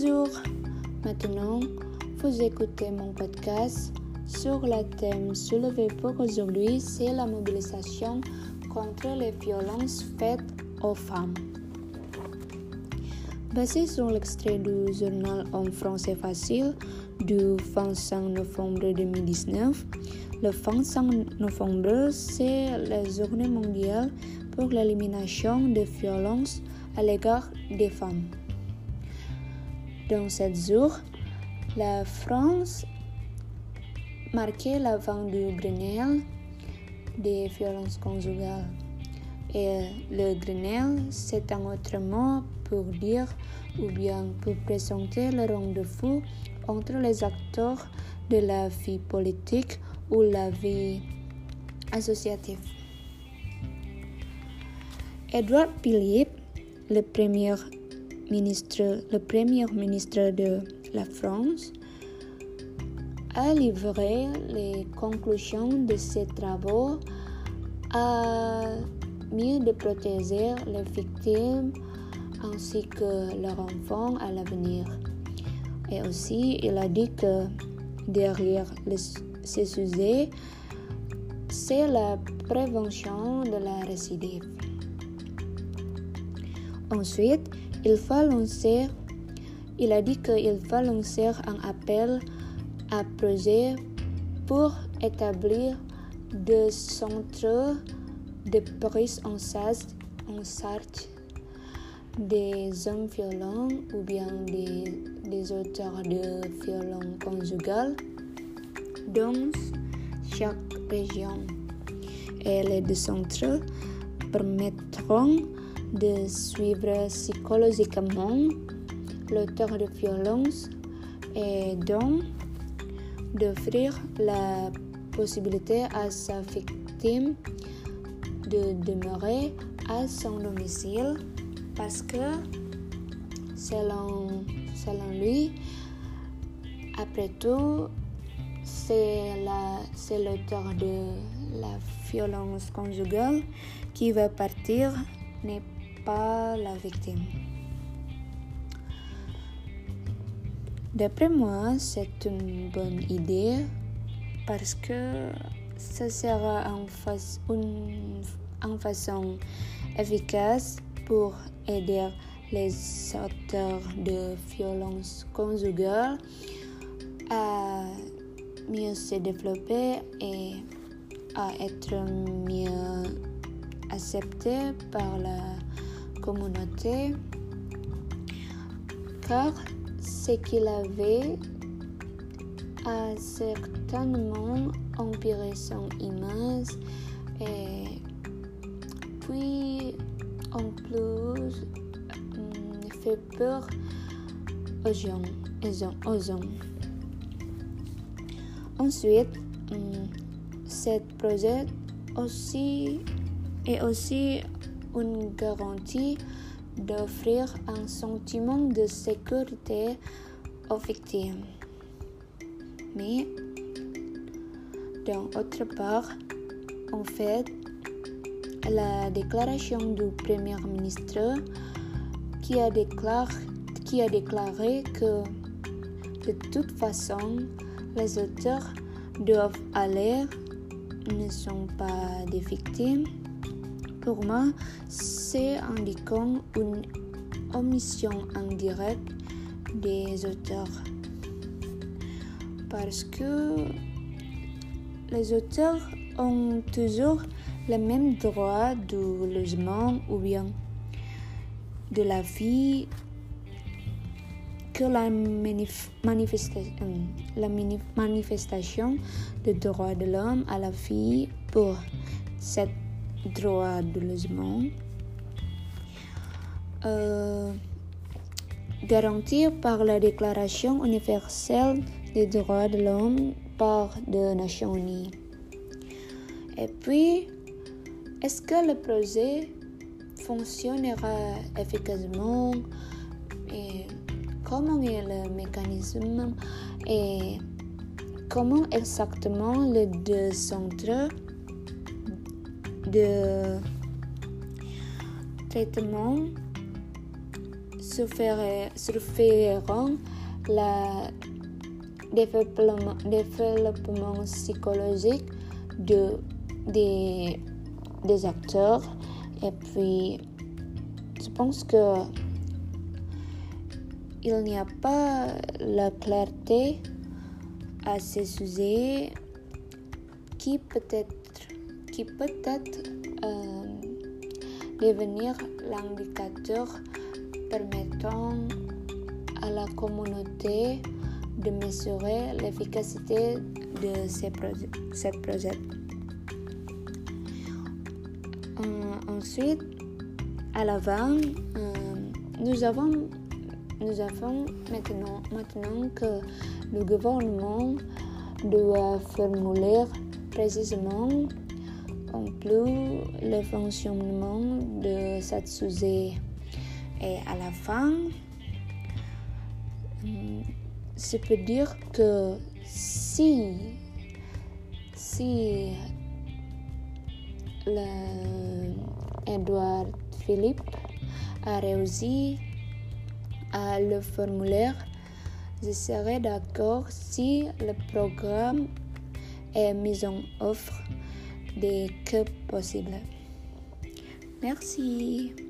Bonjour, maintenant vous écoutez mon podcast sur le thème soulevé pour aujourd'hui, c'est la mobilisation contre les violences faites aux femmes. Basé sur l'extrait du journal en français facile du 25 novembre 2019, le 25 novembre, c'est la journée mondiale pour l'élimination des violences à l'égard des femmes. Dans cette jour, la France marquait l'avant du Grenelle des violences conjugales. Et le Grenelle, c'est un autre mot pour dire ou bien pour présenter le rendez-vous entre les acteurs de la vie politique ou la vie associative. Edouard Philippe, le premier ministre, le premier ministre de la France, a livré les conclusions de ses travaux à mieux de protéger les victimes ainsi que leurs enfants à l'avenir. Et aussi, il a dit que derrière ces sujets, c'est la prévention de la récidive. Ensuite, il a dit qu'il va lancer un appel à projet pour établir des centres de prise en charge, des hommes violents ou bien des, auteurs de violences conjugales dans chaque région. Et les deux centres permettront de suivre psychologiquement l'auteur de violence et donc d'offrir la possibilité à sa victime de demeurer à son domicile parce que selon, selon lui, après tout, c'est l'auteur de la violence conjugale qui va partir, n'est pas la victime. D'après moi, c'est une bonne idée parce que ça sera une, une façon efficace pour aider les auteurs de violences conjugales à mieux se développer et à être mieux acceptés par la communauté car ce qu'il avait a certainement empiré son image et puis en plus hum, fait peur aux gens. Aux hommes. Ensuite, hum, ce projet aussi est aussi une garantie d'offrir un sentiment de sécurité aux victimes. Mais, d'autre part, en fait, la déclaration du Premier ministre qui a, déclaré, qui a déclaré que de toute façon, les auteurs doivent aller ne sont pas des victimes moi, c'est indiquant une omission indirecte des auteurs. Parce que les auteurs ont toujours le même droit du logement ou bien de la vie que la, manifestation, la manifestation de droit de l'homme à la vie pour cette droit de logement, euh, garanti par la Déclaration universelle des droits de l'homme par les Nations Unies. Et puis, est-ce que le projet fonctionnera efficacement et comment est le mécanisme et comment exactement les deux centres de traitement surveilleront le développement, développement psychologique de, des, des acteurs. Et puis, je pense que il n'y a pas la clarté à ces sujets qui peut-être qui peut-être euh, devenir l'indicateur permettant à la communauté de mesurer l'efficacité de ces, projets. Ces projets. Euh, ensuite, à l'avant, euh, nous avons nous avons maintenant, maintenant que le gouvernement doit formuler précisément plus le fonctionnement de sujet. Et à la fin, je peux dire que si, si Edouard Philippe a réussi à le formulaire, je serai d'accord si le programme est mis en œuvre dès que possible. Merci.